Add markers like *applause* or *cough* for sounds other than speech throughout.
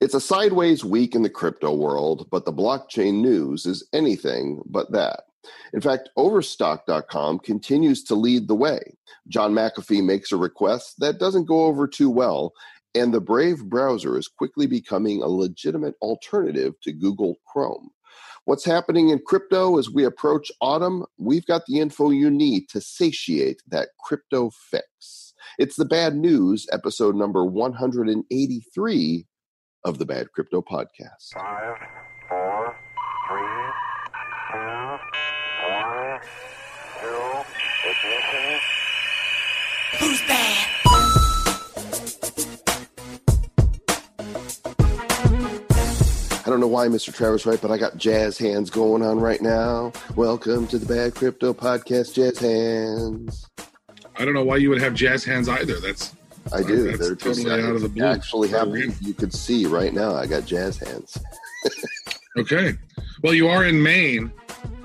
It's a sideways week in the crypto world, but the blockchain news is anything but that. In fact, Overstock.com continues to lead the way. John McAfee makes a request that doesn't go over too well, and the Brave browser is quickly becoming a legitimate alternative to Google Chrome. What's happening in crypto as we approach autumn? We've got the info you need to satiate that crypto fix. It's the bad news, episode number 183 of the Bad Crypto Podcast. Five, four, three, two, one, zero, ignition. Who's bad? I don't know why, Mr. Travis Wright, but I got jazz hands going on right now. Welcome to the Bad Crypto Podcast, Jazz Hands. I don't know why you would have jazz hands either. That's I do. That's They're just totally out of the blue. actually happening. You could see right now. I got jazz hands. *laughs* okay. Well, you are in Maine,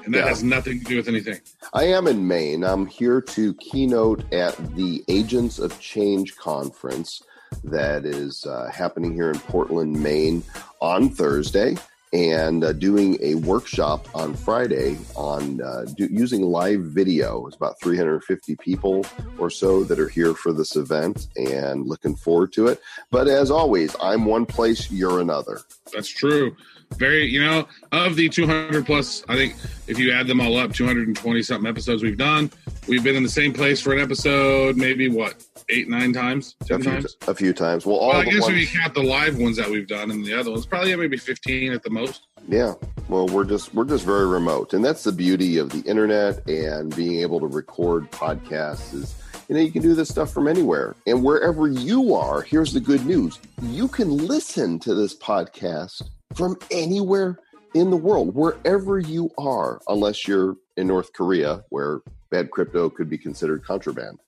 and that Yeah. has nothing to do with anything. I am in Maine. I'm here to keynote at the Agents of Change conference that is uh, happening here in Portland, Maine on Thursday, and uh, doing a workshop on Friday on uh, do, using live video. It's about 350 people or so that are here for this event and looking forward to it. But as always, I'm one place, you're another. That's true. Very, you know, of the 200 plus, I think if you add them all up, 220 something episodes we've done, we've been in the same place for an episode, maybe what, eight, nine times? A few, times? a few times. Well, all Well, I guess ones- if you count the live ones that we've done and the other ones, probably maybe 15 at the most. Yeah. Well, we're just we're just very remote, and that's the beauty of the internet and being able to record podcasts. Is you know you can do this stuff from anywhere and wherever you are. Here's the good news: you can listen to this podcast from anywhere in the world, wherever you are, unless you're in North Korea, where bad crypto could be considered contraband.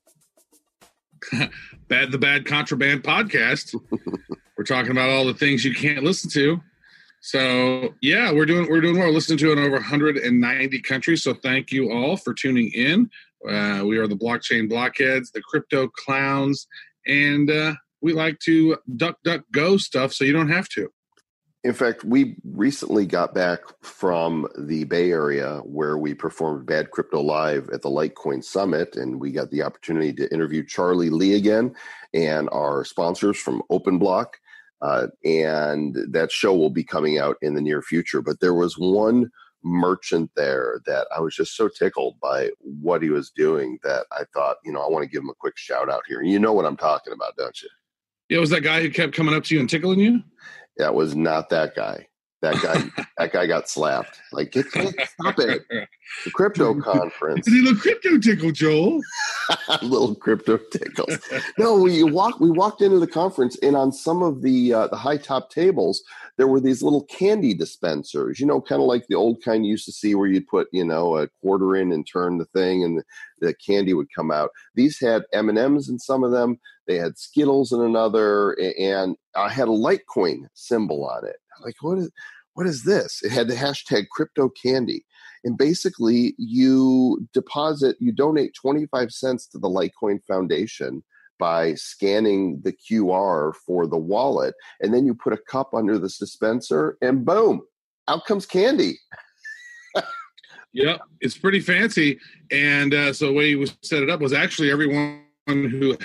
*laughs* Bad the Bad Contraband podcast. *laughs* we're talking about all the things you can't listen to. So yeah, we're doing we're doing well. We're listening to it in over 190 countries. So thank you all for tuning in. Uh, we are the blockchain blockheads, the crypto clowns, and uh, we like to duck duck go stuff so you don't have to. In fact, we recently got back from the Bay Area where we performed Bad Crypto Live at the Litecoin Summit, and we got the opportunity to interview Charlie Lee again and our sponsors from OpenBlock. Uh, and that show will be coming out in the near future. But there was one merchant there that I was just so tickled by what he was doing that I thought, you know, I want to give him a quick shout out here. You know what I'm talking about, don't you? Yeah, was that guy who kept coming up to you and tickling you? That was not that guy. That guy, *laughs* that guy got slapped. Like, get, get- stop it. The crypto conference, a little crypto tickle, Joel. *laughs* little crypto tickles. No, we walked. We walked into the conference, and on some of the uh, the high top tables, there were these little candy dispensers. You know, kind of like the old kind you used to see, where you'd put you know a quarter in and turn the thing, and the, the candy would come out. These had M and M's in some of them. They had Skittles in another, and I had a Litecoin symbol on it. Like, what is what is this? It had the hashtag crypto candy. And basically, you deposit, you donate 25 cents to the Litecoin Foundation by scanning the QR for the wallet. And then you put a cup under this dispenser, and boom, out comes candy. Yeah, it's pretty fancy. And uh, so the way we set it up was actually everyone who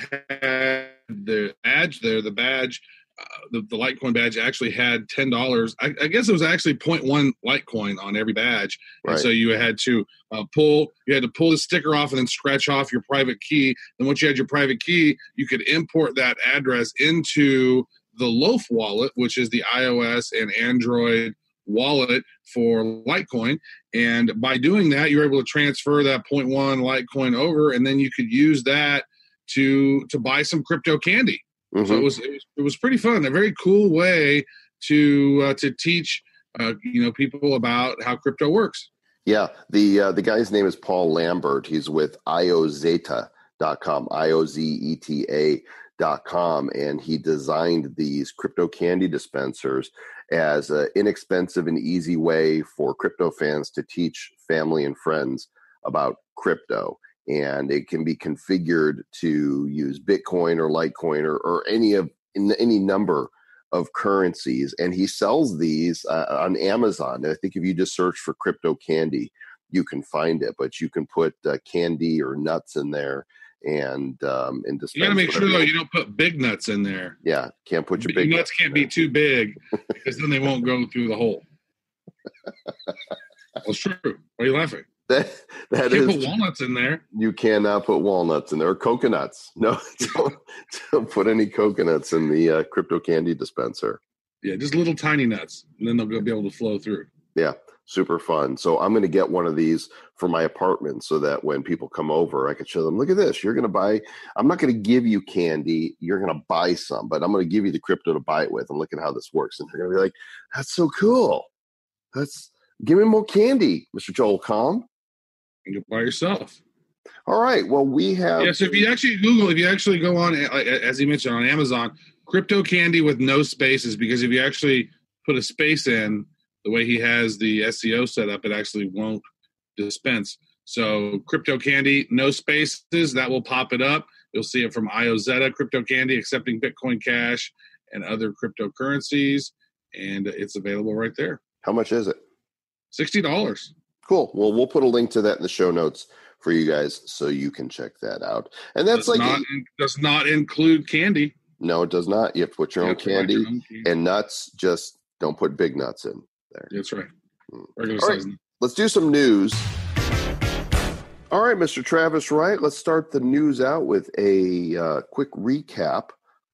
had the badge there, the badge, uh, the, the Litecoin badge actually had ten dollars. I, I guess it was actually 0.1 Litecoin on every badge, and Right. so you had to uh, pull, you had to pull the sticker off and then scratch off your private key. Then once you had your private key, you could import that address into the Loaf wallet, which is the iOS and Android wallet for Litecoin. And by doing that, you're able to transfer that 0.1 Litecoin over, and then you could use that to to buy some crypto candy. So Mhm. it was, it was it was pretty fun. A very cool way to uh, to teach uh, you know people about how crypto works. Yeah, the uh, the guy's name is Paul Lambert. He's with iozeta.com, I O Z E T A dot com, and he designed these crypto candy dispensers as an inexpensive and easy way for crypto fans to teach family and friends about crypto. And it can be configured to use Bitcoin or Litecoin or, or any of in any number of currencies, and he sells these uh, on Amazon. And I think if you just search for crypto candy, you can find it. But you can put uh, candy or nuts in there, and um, and You got to make sure though you don't put big nuts in there. Yeah, can't put your Big big nuts can't be too big *laughs* because then they won't go through the hole. *laughs* It's true. Why are you laughing? *laughs* That that You is put walnuts in there. you cannot put walnuts in there or coconuts. *laughs* No, don't, don't put any coconuts in the uh, crypto candy dispenser. Yeah, just little tiny nuts, and then they'll go be able to flow through. Yeah, super fun. So I'm going to get one of these for my apartment so that when people come over, I can show them. Look at this. You're going to buy. I'm not going to give you candy. You're going to buy some, but I'm going to give you the crypto to buy it with. And look at how this works. And they're going to be like, "That's so cool. That's give me more candy, Mr. Joel Comm." And go by yourself. All right. Well, we have. Yeah, so if you actually Google, if you actually go on, uh, as you mentioned on Amazon, crypto candy with no spaces, because if you actually put a space in, the way he has the SEO set up, it actually won't dispense. So crypto candy, no spaces, that will pop it up. You'll see it from IOZeta crypto candy, accepting Bitcoin Cash and other cryptocurrencies, and it's available right there. How much is it? Sixty dollars. Cool. Well, we'll put a link to that in the show notes for you guys so you can check that out. And that's Does like not does not include candy. no, it does not. You have to put your You own have to provide candy your own candy. and nuts. Just don't put big nuts in. There. That's right. Mm. All right. Let's do some news. All right, Mr. Travis Wright, let's start the news out with a uh, quick recap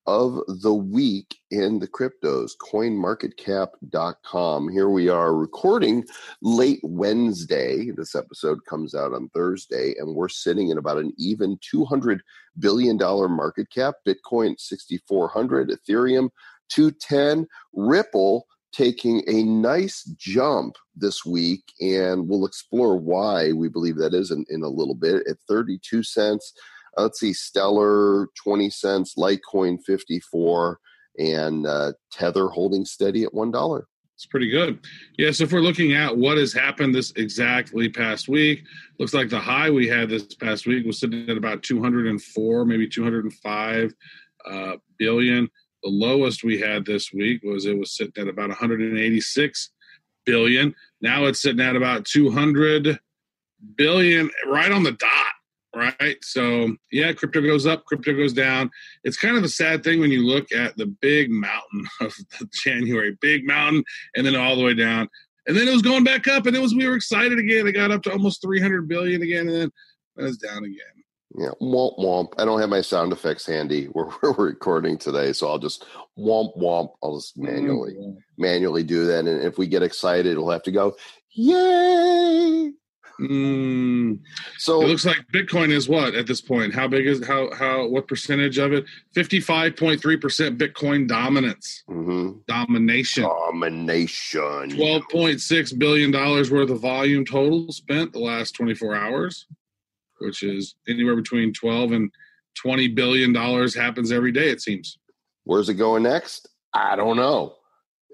of the week in the cryptos, coinmarketcap.com. Here we are recording late Wednesday. This episode comes out on Thursday, and we're sitting in about an even $200 billion market cap. Bitcoin 6,400, Ethereum 210, Ripple taking a nice jump this week, and we'll explore why we believe that is in, in a little bit at 32 cents. Let's see, Stellar 20 cents, Litecoin 54, and uh, Tether holding steady at $1. It's pretty good. Yes, if we're looking at what has happened this exactly past week, looks like the high we had this past week was sitting at about 204, maybe 205 uh, billion. The lowest we had this week was it was sitting at about 186 billion. Now it's sitting at about 200 billion, right on the dot. Right. So, yeah, crypto goes up, crypto goes down. It's kind of a sad thing when you look at the big mountain *laughs* of January, big mountain, and then all the way down. And then it was going back up, and it was we were excited again. It got up to almost 300 billion again, and then it was down again. Yeah, womp womp. I don't have my sound effects handy. *laughs* We're, we're recording today, so I'll just womp womp. I'll just manually Mm. manually do that, and if we get excited, we'll have to go yay. Mm. So It looks like Bitcoin is what at this point? How big is how how what percentage of it? 55.3 percent Bitcoin dominance, mhm. domination. domination. Twelve point six billion dollars worth of volume total spent the last twenty four hours, which is anywhere between twelve and twenty billion dollars happens every day. It seems. Where's it going next? I don't know.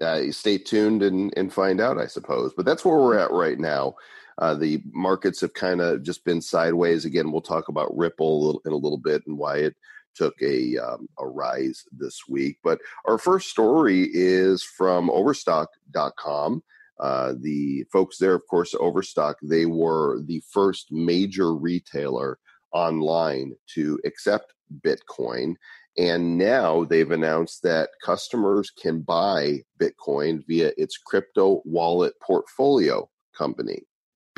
Uh, stay tuned and, and find out, I suppose. But that's where we're at right now. Uh, the markets have kind of just been sideways. Again, we'll talk about Ripple in a little bit and why it took a um, a rise this week. But our first story is from Overstock.com. Uh, the folks there, of course, Overstock, they were the first major retailer online to accept Bitcoin. And now they've announced that customers can buy Bitcoin via its crypto wallet portfolio company.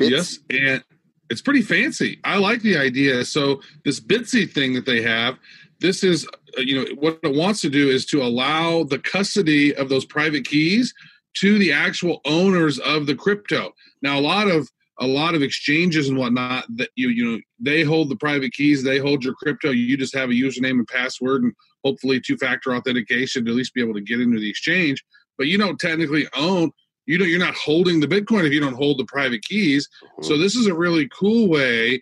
Bits- Yes, and it's pretty fancy. I like the idea. So this Bitsy thing that they have, this is uh, you know what it wants to do is to allow the custody of those private keys to the actual owners of the crypto. Now a lot of a lot of exchanges and whatnot that you you know they hold the private keys, they hold your crypto. You just have a username and password and hopefully two factor authentication to at least be able to get into the exchange. But you don't technically own you know you're not holding the bitcoin if you don't hold the private keys. Uh-huh. So this is a really cool way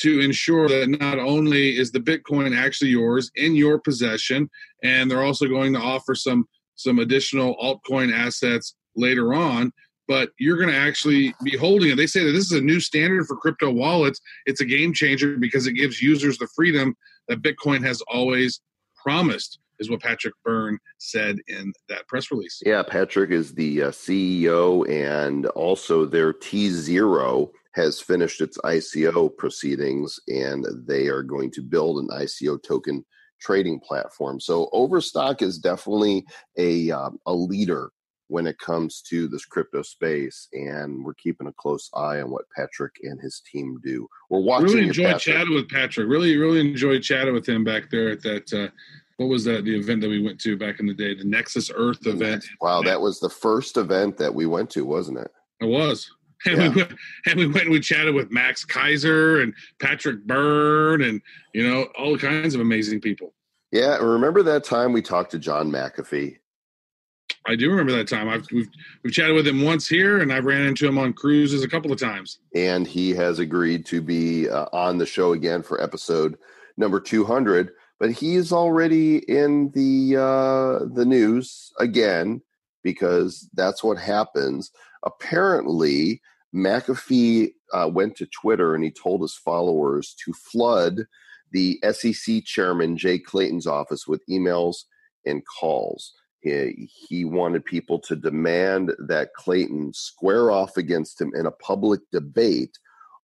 to ensure that not only is the bitcoin actually yours in your possession and they're also going to offer some some additional altcoin assets later on but you're going to actually be holding it. They say that this is a new standard for crypto wallets. It's a game changer because it gives users the freedom that bitcoin has always promised is what Patrick Byrne said in that press release. Yeah, Patrick is the uh, CEO, and also their tZERO has finished its ICO proceedings, and they are going to build an ICO token trading platform. So Overstock is definitely a um, a leader when it comes to this crypto space, and we're keeping a close eye on what Patrick and his team do. We're watching. Really enjoyed Patrick. chatting with Patrick. Really, really enjoyed chatting with him back there at that. Uh, what was that? The event that we went to back in the day, the Nexus Earth event. Wow, that was the first event that we went to, wasn't it? It was. And Yeah. we went and we went and we chatted with Max Keiser and Patrick Byrne and you know all kinds of amazing people. Yeah, remember that time we talked to John McAfee? I do remember that time. I've we've, we've chatted with him once here, and I've ran into him on cruises a couple of times. and he has agreed to be uh, on the show again for episode number 200 but he's already in the uh, the news again because that's what happens. Apparently mcafee uh, went to twitter and he told his followers to flood the sec chairman jay clayton's office with emails and calls. He, he wanted people to demand that Clayton square off against him in a public debate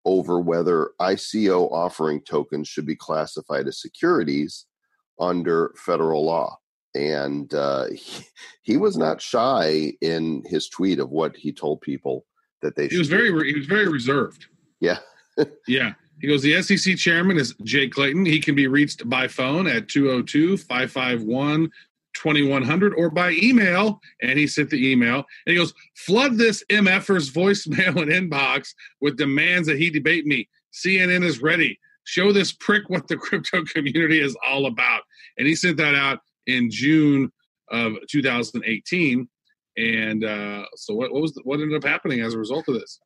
over whether ICO offering tokens should be classified as securities under federal law. And uh, *laughs* he, he was not shy in his tweet of what he told people that they He was very he was very reserved. Yeah. *laughs* yeah. He goes, the SEC chairman is Jay Clayton. He can be reached by phone at 202 551 2100 or by email. And he sent the email. And he goes, flood this MFer's voicemail and inbox with demands that he debate me. CNN is ready. Show this prick what the crypto community is all about. And he sent that out in June of 2018. And uh, so, what, what was the, what ended up happening as a result of this?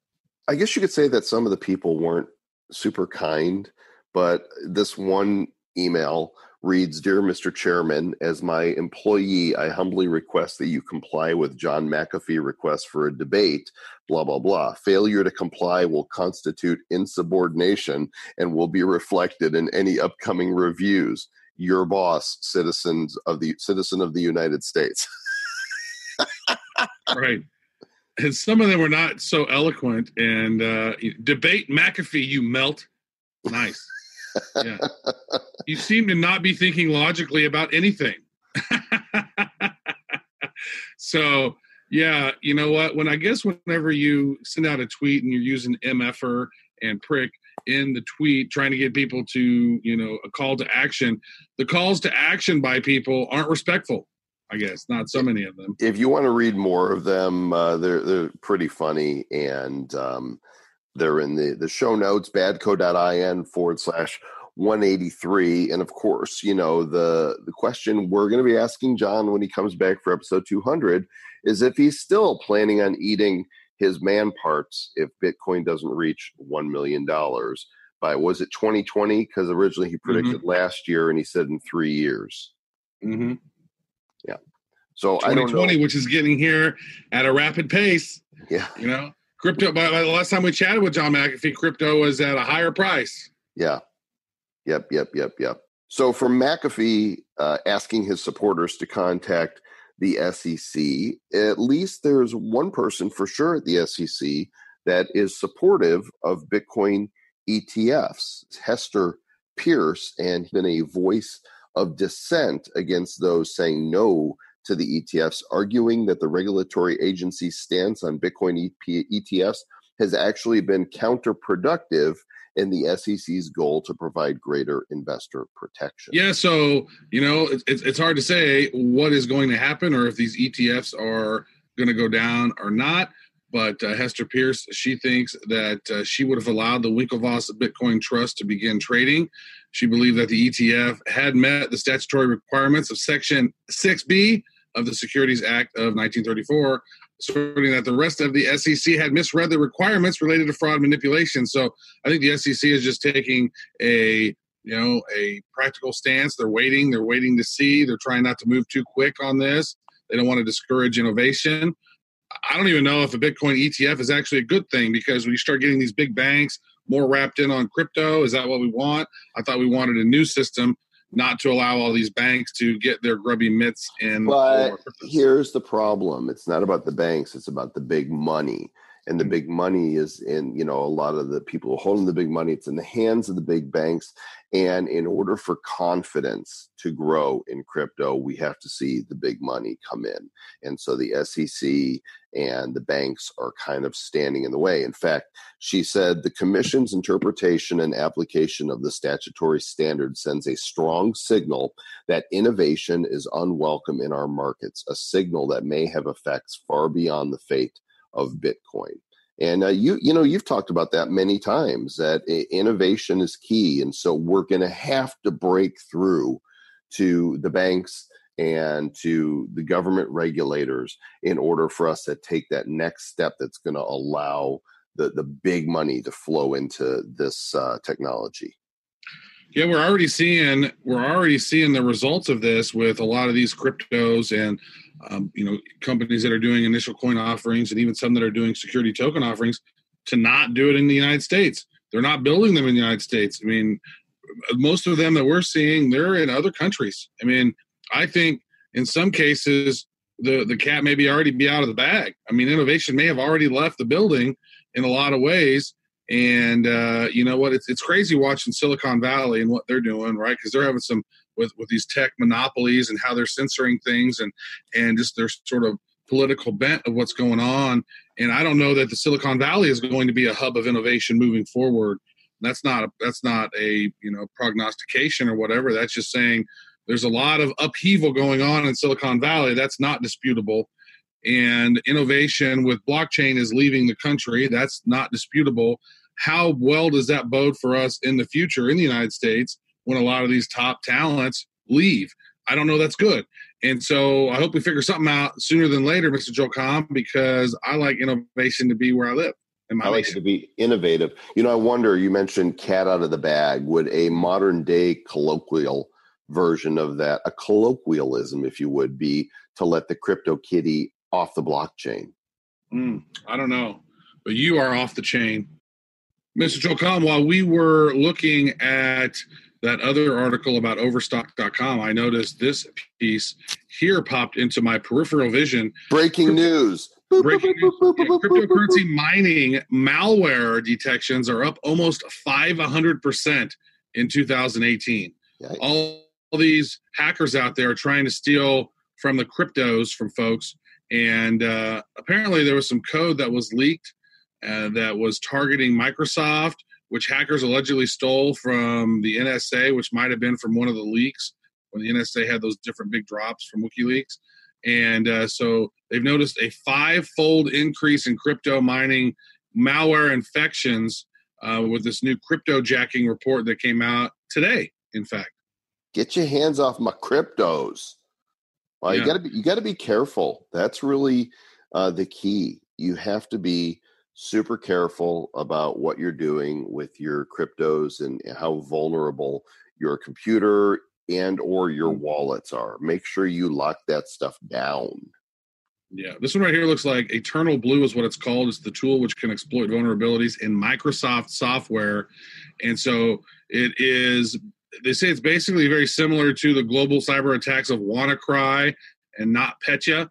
I guess you could say that some of the people weren't super kind, but this one email reads Dear Mr. Chairman, as my employee, I humbly request that you comply with John McAfee request for a debate, blah, blah, blah. Failure to comply will constitute insubordination and will be reflected in any upcoming reviews. Your boss, citizens of the citizen of the United States. *laughs* right. And some of them were not so eloquent. And uh, debate McAfee, you melt. Nice. Yeah. you seem to not be thinking logically about anything. *laughs* so, yeah, you know what? When I guess whenever you send out a tweet and you're using MFR and prick in the tweet, trying to get people to, you know, a call to action, the calls to action by people aren't respectful. I guess not so many of them. if you want to read more of them, uh, they're they're pretty funny, and um, they're in the the show notes badco.in forward slash 183 and of course you know the the question we're going to be asking john when he comes back for episode 200 is if he's still planning on eating his man parts if bitcoin doesn't reach $1 million by was it 2020 because originally he predicted last year and he said in three years. Mm-hmm. Yeah. So i don't know. 2020, which is getting here at a rapid pace. yeah. You know, crypto. By, the last time we chatted with John McAfee, crypto was at a higher price. Yeah. Yep, yep, yep, yep. So for McAfee uh, asking his supporters to contact the SEC, at least there's one person for sure at the SEC that is supportive of Bitcoin ETFs. Hester Peirce, and been a voice of dissent against those saying no to the ETFs, arguing that the regulatory agency's stance on Bitcoin ETFs has actually been counterproductive in the SEC's goal to provide greater investor protection. Yeah, so you know, it's, it's hard to say what is going to happen or if these ETFs are going to go down or not. But uh, Hester Peirce, she thinks that uh, she would have allowed the Winklevoss Bitcoin Trust to begin trading. She believed that the ETF had met the statutory requirements of Section 6B of the Securities Act of 1934, asserting that the rest of the SEC had misread the requirements related to fraud manipulation. So I think the SEC is just taking a you know a practical stance. They're waiting. They're waiting to see. They're trying not to move too quick on this. They don't want to discourage innovation. I don't even know if a Bitcoin ETF is actually a good thing because when you start getting these big banks more wrapped in on crypto, is that what we want? I thought we wanted a new system not to allow all these banks to get their grubby mitts in. But here's the problem: it's not about the banks; it's about the big money. And the big money is in, you know, a lot of the people holding the big money. It's in the hands of the big banks. And in order for confidence to grow in crypto, we have to see the big money come in. And so the SEC and the banks are kind of standing in the way. In fact, she said the commission's interpretation and application of the statutory standard sends a strong signal that innovation is unwelcome in our markets, a signal that may have effects far beyond the fate of Bitcoin. And uh, you, you know, you've talked about that many times. That innovation is key, and so we're going to have to break through to the banks and to the government regulators in order for us to take that next step that's going to allow the the big money to flow into this uh, technology. Yeah, we're already seeing we're already seeing the results of this with a lot of these cryptos and um, you know companies that are doing initial coin offerings and even some that are doing security token offerings to not do it in the United States. They're not building them in the United States. I mean, most of them that we're seeing, they're in other countries. I mean, I think in some cases the the cat may be already be out of the bag. I mean, innovation may have already left the building in a lot of ways. And uh, you know what? It's it's crazy watching Silicon Valley and what they're doing, right? Because they're having some with with these tech monopolies and how they're censoring things and and just their sort of political bent of what's going on. And I don't know that the Silicon Valley is going to be a hub of innovation moving forward. That's not a, that's not a you know prognostication or whatever. That's just saying there's a lot of upheaval going on in Silicon Valley. That's not disputable. And innovation with blockchain is leaving the country. That's not disputable. How well does that bode for us in the future in the United States when a lot of these top talents leave? I don't know that's good. And so I hope we figure something out sooner than later, Mr. Joel Comm, because I like innovation to be where I live. I like to be innovative. You know, I wonder. You mentioned cat out of the bag. Would a modern day colloquial version of that, a colloquialism, if you would, be to let the crypto kitty off the blockchain? Mm, I don't know, but you are off the chain. Mr. Joel Comm, while we were looking at that other article about overstock.com, I noticed this piece here popped into my peripheral vision. Breaking news. Breaking news, boop. cryptocurrency mining malware detections are up almost 500% in 2018. Yikes. All these hackers out there are trying to steal from the cryptos from folks. And uh, apparently, there was some code that was leaked uh, that was targeting Microsoft, which hackers allegedly stole from the NSA, which might have been from one of the leaks when the NSA had those different big drops from WikiLeaks. And uh, so they've noticed a five fold increase in crypto mining malware infections uh, with this new crypto jacking report that came out today, in fact. Get your hands off my cryptos. Well, Yeah. you got to be you got to be careful. That's really uh, the key. You have to be super careful about what you're doing with your cryptos and how vulnerable your computer and or your Mm. wallets are. Make sure you lock that stuff down. Yeah, this one right here looks like Eternal Blue is what it's called. It's the tool which can exploit vulnerabilities in Microsoft software. And so it is, they say it's basically very similar to the global cyber attacks of WannaCry and NotPetya,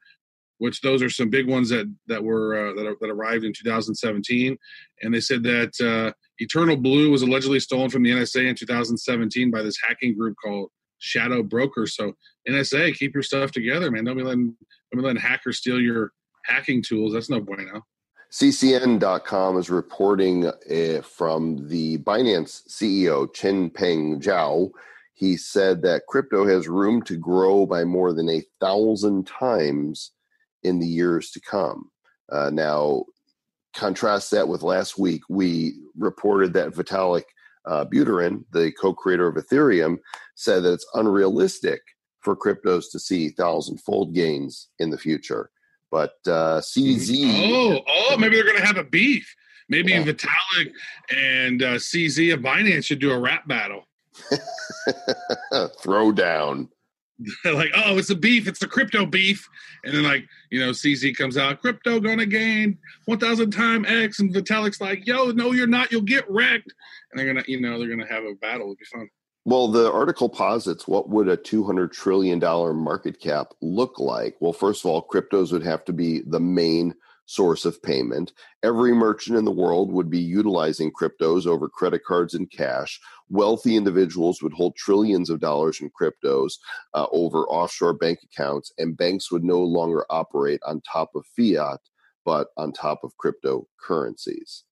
which those are some big ones that, that were, uh, that, that arrived in 2017. And they said that uh, Eternal Blue was allegedly stolen from the NSA in 2017 by this hacking group called Shadow Broker. So NSA, keep your stuff together, man. Don't be letting don't be letting hackers steal your hacking tools. That's no bueno. CCN.com is reporting uh, from the Binance CEO, Changpeng Zhao. He said that crypto has room to grow by more than a thousand times in the years to come. Uh, now, contrast that with last week, we reported that Vitalik uh, Buterin, the co creator of Ethereum, said that it's unrealistic for cryptos to see thousand fold gains in the future. But uh, CZ. Oh, oh, maybe they're gonna have a beef. Maybe Yeah. Vitalik and uh, CZ of Binance should do a rap battle. *laughs* throw down. *laughs* like, oh, it's a beef. It's a crypto beef. And then like, you know, CZ comes out, crypto gonna gain one thousand time X, and Vitalik's like, yo, no, you're not. You'll get wrecked. And they're gonna, you know, they're gonna have a battle. It'll be fun. Well, the article posits what would a $200 trillion market cap look like? Well, first of all, cryptos would have to be the main source of payment. Every merchant in the world would be utilizing cryptos over credit cards and cash. Wealthy individuals would hold trillions of dollars in cryptos uh, over offshore bank accounts, and banks would no longer operate on top of fiat, but on top of cryptocurrencies.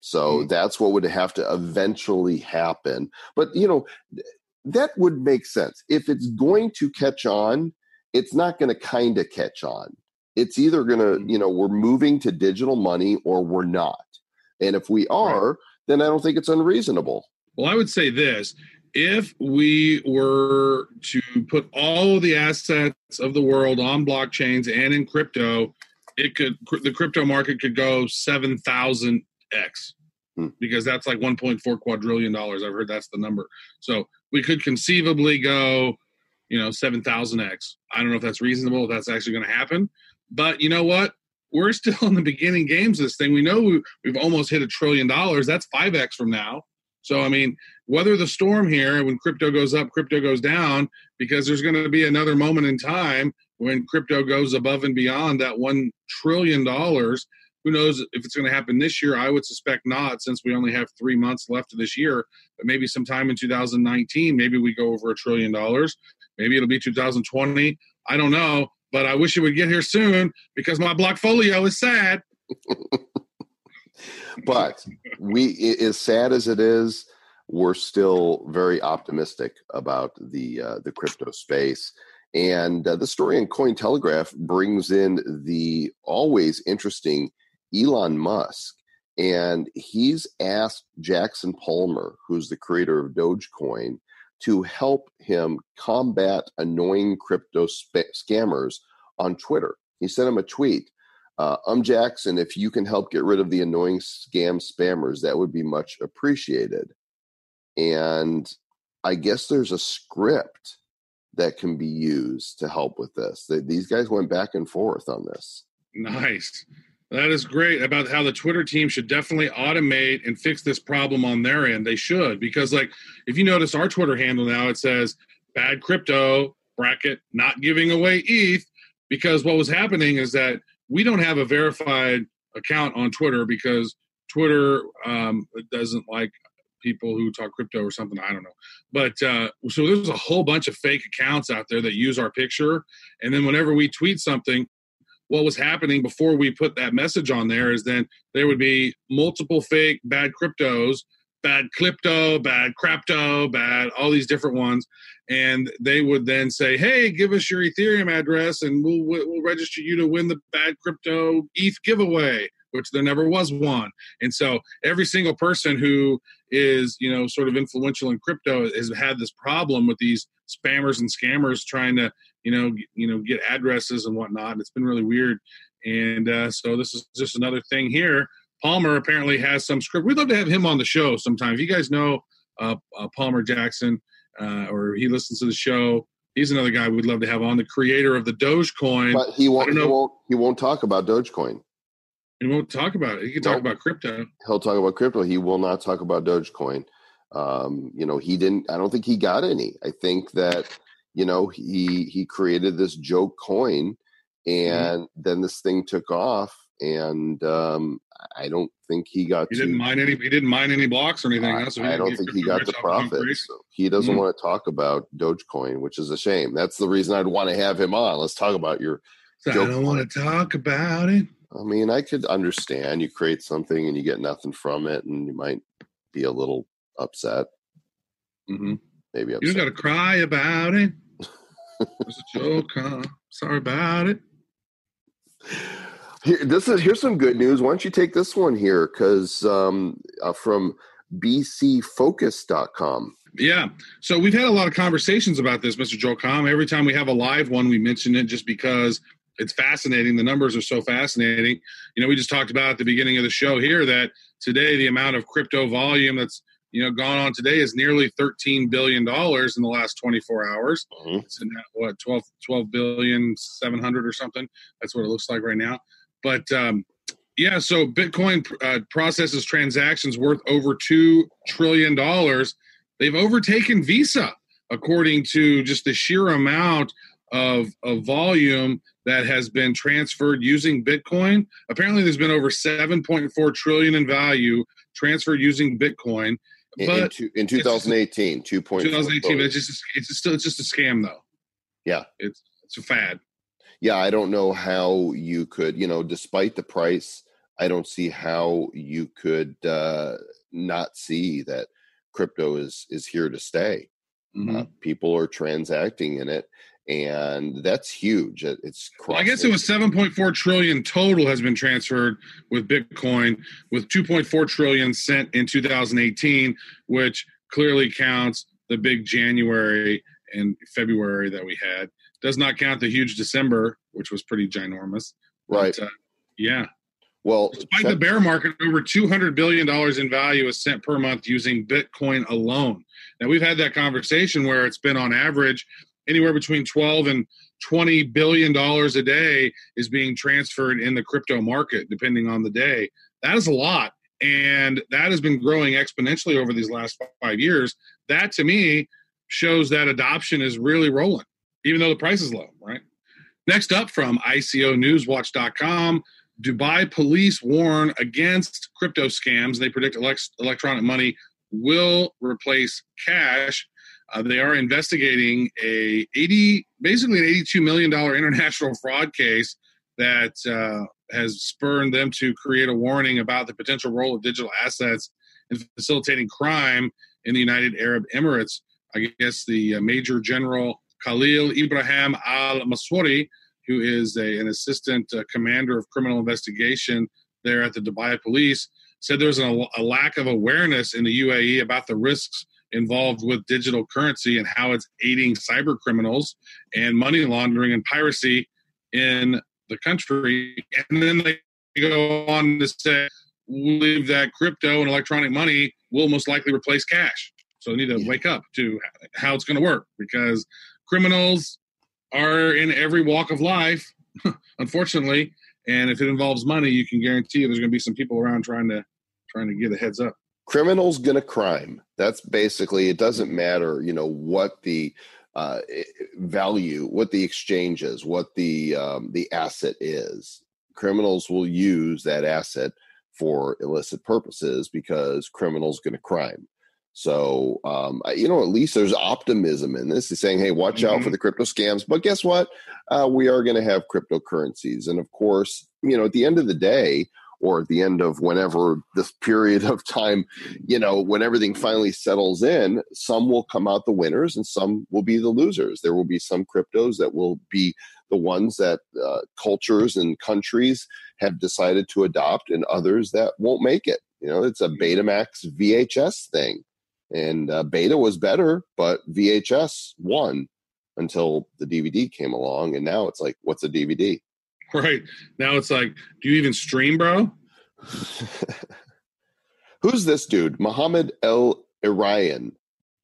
So Mhm. that's what would have to eventually happen. But, you know, that would make sense. If it's going to catch on, it's not going to kind of catch on. It's either going to, Mhm. you know, we're moving to digital money or we're not. And if we are, then I don't think it's unreasonable. Well, I would say this if we were to put all of the assets of the world on blockchains and in crypto, it could the crypto market could go 7,000x Hmm. because that's like 1.4 quadrillion dollars. I've heard that's the number. So we could conceivably go, you know, 7,000x. I don't know if that's reasonable, if that's actually going to happen. But you know what? We're still *laughs* in the beginning games of this thing. We know we, we've almost hit a trillion dollars. That's 5x from now. So, I mean, weather the storm here when crypto goes up, crypto goes down, because there's going to be another moment in time when crypto goes above and beyond that $1 trillion. Who knows if it's going to happen this year? I would suspect not, since we only have three months left of this year. But maybe sometime in 2019, maybe we go over a trillion dollars. Maybe it'll be 2020. I don't know, but I wish it would get here soon because my blockfolio is sad. *laughs* But we, as sad as it is, we're still very optimistic about the uh, the crypto space. And uh, the story in Cointelegraph brings in the always interesting Elon Musk. And he's asked Jackson Palmer, who's the creator of Dogecoin, to help him combat annoying crypto spa- scammers on Twitter. He sent him a tweet. Uh, um, Jackson, if you can help get rid of the annoying scam spammers, that would be much appreciated. And I guess there's a script that can be used to help with this. These guys went back and forth on this. Nice. That is great about how the Twitter team should definitely automate and fix this problem on their end. They should because, like, if you notice our Twitter handle now, it says "bad crypto" bracket not giving away ETH because what was happening is that we don't have a verified account on Twitter because Twitter um, doesn't like people who talk crypto or something. I don't know, but uh, so there's a whole bunch of fake accounts out there that use our picture, and then whenever we tweet something what was happening before we put that message on there is then there would be multiple fake bad cryptos, bad crypto, bad crypto, bad all these different ones, and they would then say, "Hey, give us your Ethereum address, and we'll we'll register you to win the bad crypto ETH giveaway." Which there never was one, and so every single person who is you know sort of influential in crypto has had this problem with these spammers and scammers trying to you know, you know, get addresses and whatnot. It's been really weird, and uh, so this is just another thing here. Palmer apparently has some script. We'd love to have him on the show sometime. If you guys know uh, uh, Palmer Jackson, uh, or he listens to the show, he's another guy we'd love to have on. The creator of the Dogecoin. But he won't. He won't. He won't talk about Dogecoin. he won't talk about it. He can talk about crypto. He'll talk about crypto. He will not talk about Dogecoin. Um, you know, he didn't. I don't think he got any. I think that you know he he created this joke coin, Mm-hmm. and then this thing took off, and um, I don't think he got. He didn't mine any. He didn't mine any blocks or anything. I? So I don't think he got the rich off his own profits. So he doesn't Mhm. want to talk about Dogecoin, which is a shame. That's the reason I'd want to have him on. Let's talk about your. So I don't want to talk about it. I mean, I could understand you create something and you get nothing from it, and you might be a little upset. hmm Maybe You upset. don't got to cry about it. It's a joke. Huh? Sorry about it. Here, this is here's some good news. Why don't you take this one here? Because um, uh, from bcfocus.com. Yeah. So we've had a lot of conversations about this, Mr. Joel Comm. Every time we have a live one, we mention it just because it's fascinating. The numbers are so fascinating. You know, we just talked about at the beginning of the show here that today the amount of crypto volume that's you know gone on today is nearly 13 billion dollars in the last 24 hours. Mhm. It's in that, what 12 12 billion 700 or something. That's what it looks like right now. But um, yeah, so Bitcoin uh, processes transactions worth over two trillion dollars they've overtaken Visa according to just the sheer amount of, of volume that has been transferred using Bitcoin. Apparently, there's been over 7.4 trillion in value transferred using Bitcoin. In, But in, two, in 2018, 2.4 2018, billion. it's just it's still it's just a scam though. Yeah. it's it's a fad. yeah, I don't know how you could, you know, despite the price, I don't see how you could uh, not see that crypto is is here to stay. Mm-hmm. Uh, people are transacting in it, and that's huge. It's Well, I guess it was 7.4 trillion total has been transferred with Bitcoin, with 2.4 trillion sent in 2018, which clearly counts the big January and February that we had. Does not count the huge December, which was pretty ginormous. right. But, uh, yeah. Well, Despite check- the bear market, over $200 billion in value is sent per month using Bitcoin alone. Now, we've had that conversation where it's been on average anywhere between 12 and 20 billion dollars a day is being transferred in the crypto market depending on the day. That is a lot and that has been growing exponentially over these last five years. That to me shows that adoption is really rolling even though the price is low right? Next up from iconewswatch.com dubai police warn against crypto scams. They predict elect- electronic money will replace cash uh, they are investigating a 80, basically an 82 million dollar *laughs* international fraud case that uh, has spurred them to create a warning about the potential role of digital assets in facilitating crime in the United Arab Emirates. I guess the uh, Major General Khalil Ibrahim Al Mansouri, who is a, an assistant uh, commander of criminal investigation there at the Dubai Police, said there's a, a lack of awareness in the UAE about the risks involved with digital currency and how it's aiding cyber criminals and money laundering and piracy in the country. And then they go on to say, we believe that crypto and electronic money will most likely replace cash. So they need to wake up to how it's going to work because criminals are in every walk of life, *laughs* unfortunately. And if it involves money, you can guarantee there's going to be some people around trying to trying to get a heads up. Criminals gonna crime. That's basically it doesn't matter you know what the uh, value what the exchange is what the um, the asset is. Criminals will use that asset for illicit purposes because criminals gonna crime. So um, I- you know at least there's optimism in this. Is saying hey watch out for the crypto scams. But guess what? Uh, we are going to have cryptocurrencies. And of course you know at the end of the day or at the end of whenever this period of time, you know, when everything finally settles in, some will come out the winners and some will be the losers. There will be some cryptos that will be the ones that uh, cultures and countries have decided to adopt, and others that won't make it. You know, it's a Betamax VHS thing, and uh, Beta was better, but VHS won until the DVD came along, and now it's like, what's a DVD? *laughs* Right. Now it's like, do you even stream, bro? *laughs* Who's this dude? Muhammad El Irayan.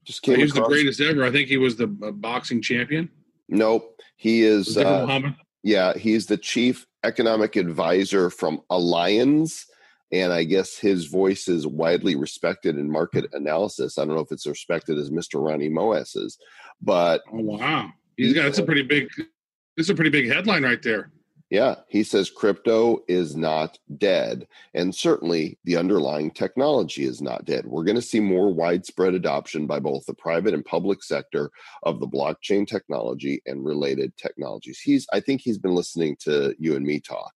Just came He was the greatest ever. I think he was the uh, boxing champion. Nope. He is. Uh, Muhammad? yeah, he's the chief economic advisor from Allianz, and I guess his voice is widely respected in market analysis. I don't know if it's respected as Mr. Ronnie Moas's, but Oh wow. He's got that's a pretty big is a pretty big headline right there. Yeah, he says crypto is not dead. And certainly the underlying technology is not dead. We're going to see more widespread adoption by both the private and public sector of the blockchain technology and related technologies. He's, I think he's been listening to you and me talk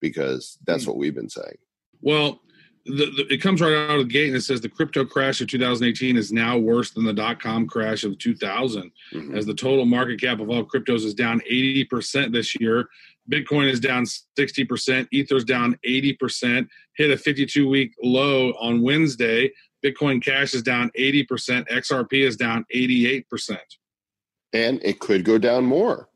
because that's Hmm. what we've been saying. Well, the, the, it comes right out of the gate and it says the crypto crash of 2018 is now worse than the dot com crash of 2000. Mhm. As the total market cap of all cryptos is down 80% this year, Bitcoin is down 60%, Ether's down 80%, hit a 52 week low on Wednesday. Bitcoin Cash is down 80%, XRP is down 88%. And it could go down more.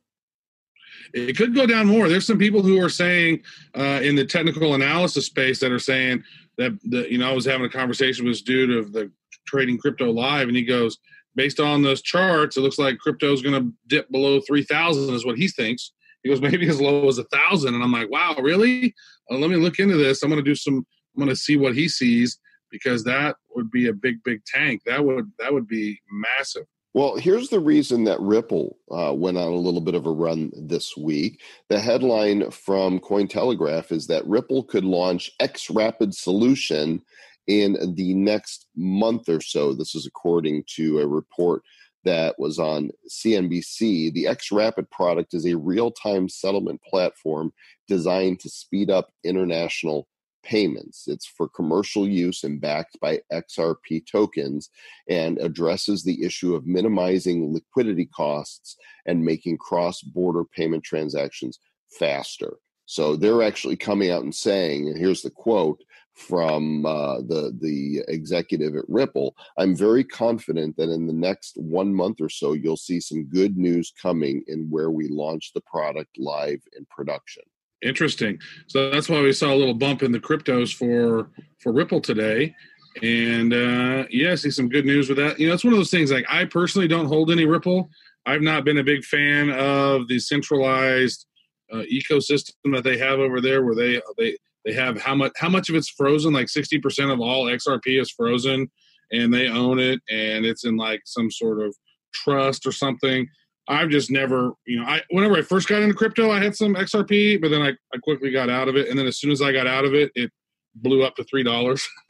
it could go down more. There's some people who are saying uh, in the technical analysis space that are saying that the you know I was having a conversation with this dude of the trading crypto live, and he goes, based on those charts, it looks like crypto is going to dip below three thousand, is what he thinks. He goes maybe as low as a thousand, and I'm like, wow, really? Uh, let me look into this. I'm going to do some. I'm going to see what he sees. because that would be a big, big tank. That would that would be massive. Well, here's the reason that Ripple uh, went on a little bit of a run this week. The headline from Cointelegraph is that Ripple could launch X Rapid solution in the next month or so. This is according to a report that was on CNBC. The xRapid product is a real time settlement platform designed to speed up international payments. It's for commercial use and backed by XRP tokens and addresses the issue of minimizing liquidity costs and making cross border payment transactions faster. So they're actually coming out and saying, and here's the quote from uh, the the executive at Ripple. I'm very confident that in the next one month or so, you'll see some good news coming in where we launch the product live in production. Interesting. So that's why we saw a little bump in the cryptos for for Ripple today. And uh, yeah, I see some good news with that. You know, it's one of those things. Like I personally don't hold any Ripple. I've not been a big fan of the centralized uh, ecosystem that they have over there, where they they they have how much how much of it's frozen. Like sixty percent of all XRP is frozen, and they own it, and it's in like some sort of trust or something. I've just never, you know, I whenever I first got into crypto, I had some XRP, but then I, I quickly got out of it. And then as soon as I got out of it, it blew up to three dollars. *laughs*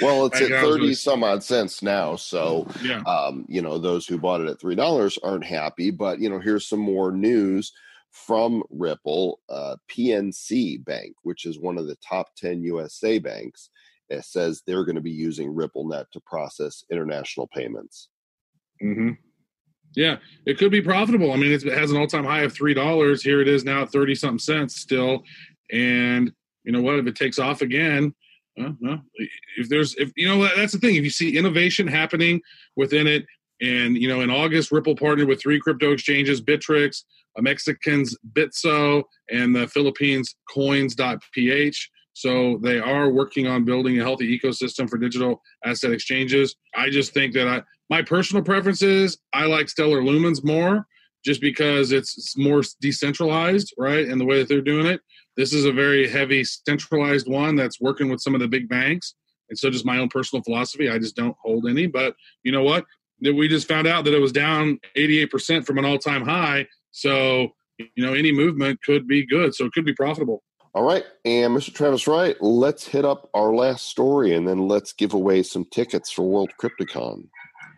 well, it's I at know, it was thirty really- some odd cents now. So yeah. um, you know, those who bought it at three dollars aren't happy. But you know, here's some more news from Ripple, uh, PNC Bank, which is one of the top ten USA banks. It says they're going to be using RippleNet to process international payments. hmm Yeah, it could be profitable. I mean, it has an all-time high of three dollars. Here it is now at thirty something cents still. And you know what? If it takes off again, well, well, if there's, if you know, that's the thing. If you see innovation happening within it, and you know, in August, Ripple partnered with three crypto exchanges: Bittrex, a Mexicans Bitso, and the Philippines Coins.ph. So they are working on building a healthy ecosystem for digital asset exchanges. I just think that I, my personal preference is I like Stellar Lumens more just because it's, it's more decentralized, right? And the way that they're doing it. This is a very heavy centralized one that's working with some of the big banks. And so just my own personal philosophy, I just don't hold any. But you know what? That we just found out that it was down 88% from an all-time high. So, you know, any movement could be good. So it could be profitable. All right, and Mr. Travis Wright, let's hit up our last story, and then let's give away some tickets for World CryptoCon.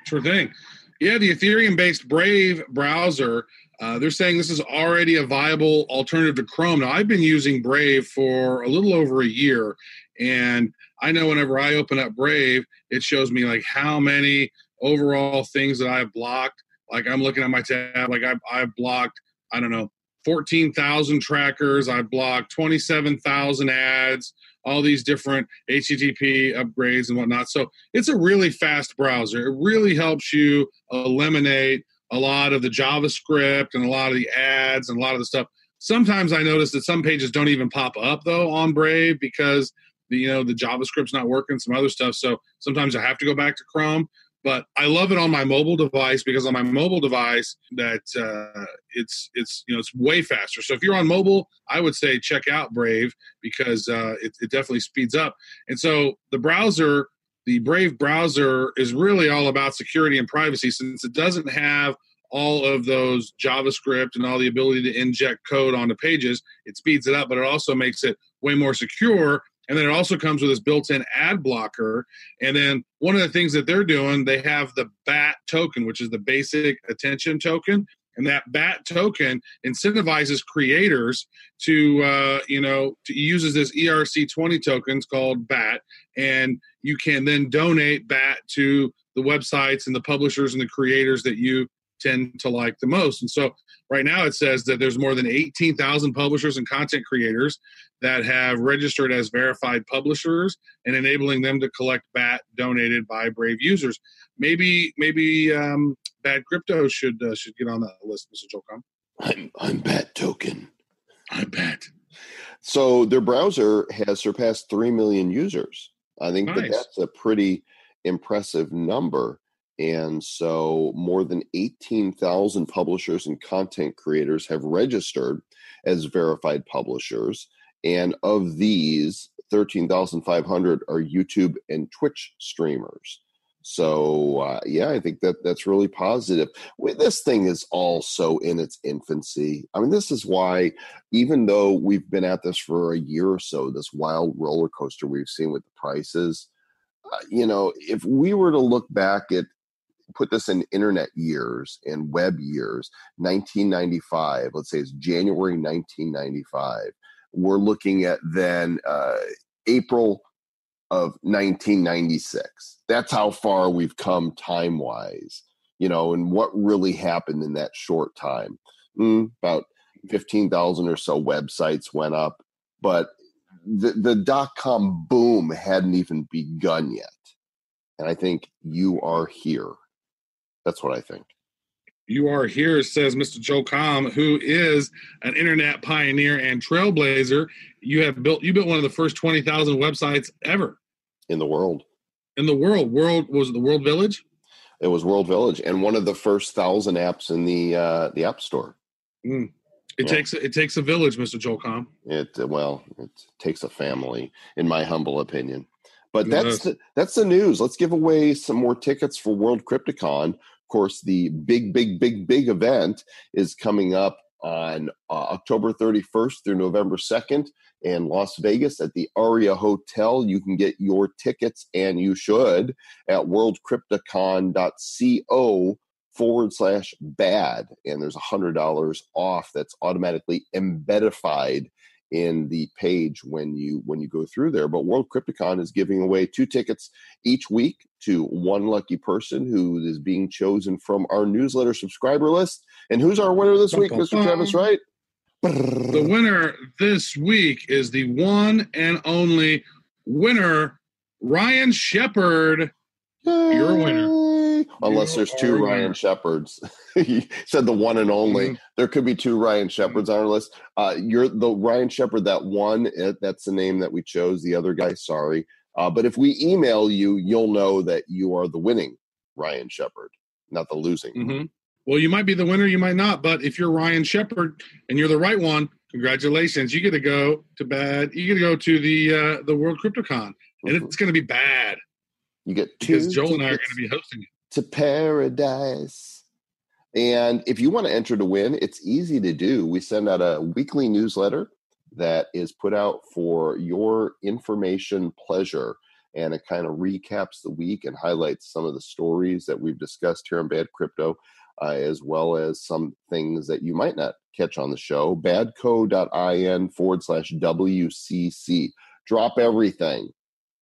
Sure thing. Yeah, the Ethereum based Brave browser, uh, they're saying this is already a viable alternative to Chrome. Now, I've been using Brave for a little over a year, and I know whenever I open up Brave, it shows me like how many overall things that I've blocked. Like I'm looking at my tab, like I've, I've blocked, I don't know, 14,000 trackers. I've blocked 27,000 ads, all these different HTTP upgrades and whatnot. So it's a really fast browser. It really helps you eliminate a lot of the JavaScript and a lot of the ads and a lot of the stuff. Sometimes I notice that some pages don't even pop up though on Brave because the, you know the JavaScript's not working, some other stuff. So sometimes I have to go back to Chrome. But I love it on my mobile device because on my mobile device that uh, it's it's you know it's way faster. So if you're on mobile, I would say check out Brave because uh, it, it definitely speeds up. And so the browser, the Brave browser, is really all about security and privacy since it doesn't have all of those JavaScript and all the ability to inject code onto pages. It speeds it up, but it also makes it way more secure. And then it also comes with this built-in ad blocker. And then one of the things that they're doing, they have the BAT token, which is the basic attention token. And that BAT token incentivizes creators to, uh, you know, to uses this ERC20 tokens called BAT, and you can then donate BAT to the websites and the publishers and the creators that you tend to like the most. And so right now it says that there's more than 18,000 publishers and content creators that have registered as verified publishers and enabling them to collect BAT donated by Brave users. Maybe maybe um, Bad Crypto should uh, should get on that list, Mr. Joel Comm. I'm I'm Bat Token. I bet. So their browser has surpassed three million users. I think that that's a pretty impressive number. And so more than 18,000 publishers and content creators have registered as verified publishers. And of these, 13,500 are YouTube and Twitch streamers. So uh, yeah, I think that that's really positive. This thing is also in its infancy. I mean, this is why, even though we've been at this for a year or so, this wild roller coaster we've seen with the prices, uh, you know, if we were to look back at put this in internet years and web years 1995 let's say it's january 1995 we're looking at then uh, april of 1996 that's how far we've come time wise you know and what really happened in that short time. Mm, about 15000 or so websites went up but the, the dot com boom hadn't even begun yet and i think you are here that's what I think. You are here, says Mr. Joel Comm, who is an internet pioneer and trailblazer. You have built you built one of the first twenty thousand websites ever In the world, in the world. World was it the World Village? it was World Village, and one of the first thousand apps in the uh, the App Store. Mm. It Yeah. takes it takes a village, Mr. Joel Comm. It well, it takes a family, in my humble opinion. But that's the, that's the news. Let's give away some more tickets for World CryptoCon. Of course, the big, big, big, big event is coming up on uh, October 31st through November 2nd in Las Vegas at the Aria Hotel. You can get your tickets, and you should, at worldcryptocon.co forward slash bad. And there's a $100 off that's automatically embedified in the page when you when you go through there but world cryptocon is giving away two tickets each week to one lucky person who is being chosen from our newsletter subscriber list and who's our winner this week mr travis wright The winner this week is the one and only winner, Ryan Shepard. You're a winner. Unless there's two ryan shepherds *laughs* you said the one and only Mhm. there could be two ryan shepherds on our list uh you're the ryan shepherd that one it, that's the name that we chose the other guy sorry uh but if we email you you'll know that you are the winning ryan shepherd not the losing hmm Well, you might be the winner, you might not. But if you're Ryan Shepherd and you're the right one, congratulations! You get to go to bad. You get to go to the uh, the World CryptoCon, and Mhm. it's going to be bad you get two because Joel and I are going to be hosting it. To paradise. And if you want to enter to win, it's easy to do. We send out a weekly newsletter that is put out for your information pleasure. And it kind of recaps the week and highlights some of the stories that we've discussed here on Bad Crypto, uh, as well as some things that you might not catch on the show. Badco.in forward slash WCC. Drop everything,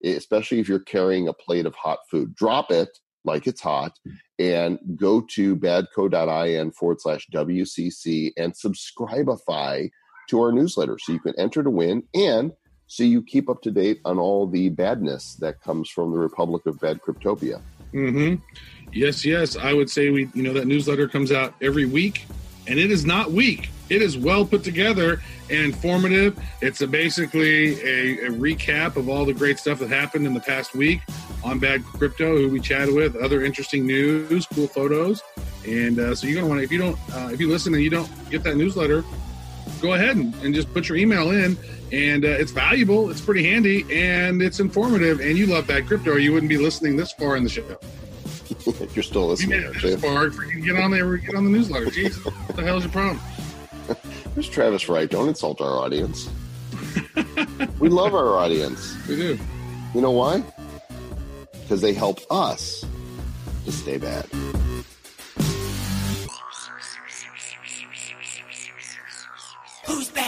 especially if you're carrying a plate of hot food. Drop it like it's hot and go to badco.in forward slash WCC and subscribify to our newsletter so you can enter to win and so you keep up to date on all the badness that comes from the Republic of Bad Cryptopia. Mm-hmm. Yes, yes. I would say we, you know, that newsletter comes out every week, and it is not weak. It is well put together and informative. It's a basically a, a recap of all the great stuff that happened in the past week on Bad Crypto, who we chatted with, other interesting news, cool photos, and uh, so you're gonna want to. If you don't, uh, if you listen and you don't get that newsletter, go ahead and, and just put your email in. And uh, it's valuable, it's pretty handy, and it's informative. And you love Bad Crypto, you wouldn't be listening this far in the show. If *laughs* you're still You listening, made it aren't you? this far. Freaking get on there. Get on the newsletter. Jesus, *laughs* what the hell's your problem? There's Travis Wright. Don't insult our audience. *laughs* we love our audience. We do. You know why? Because they help us to stay bad. Who's bad?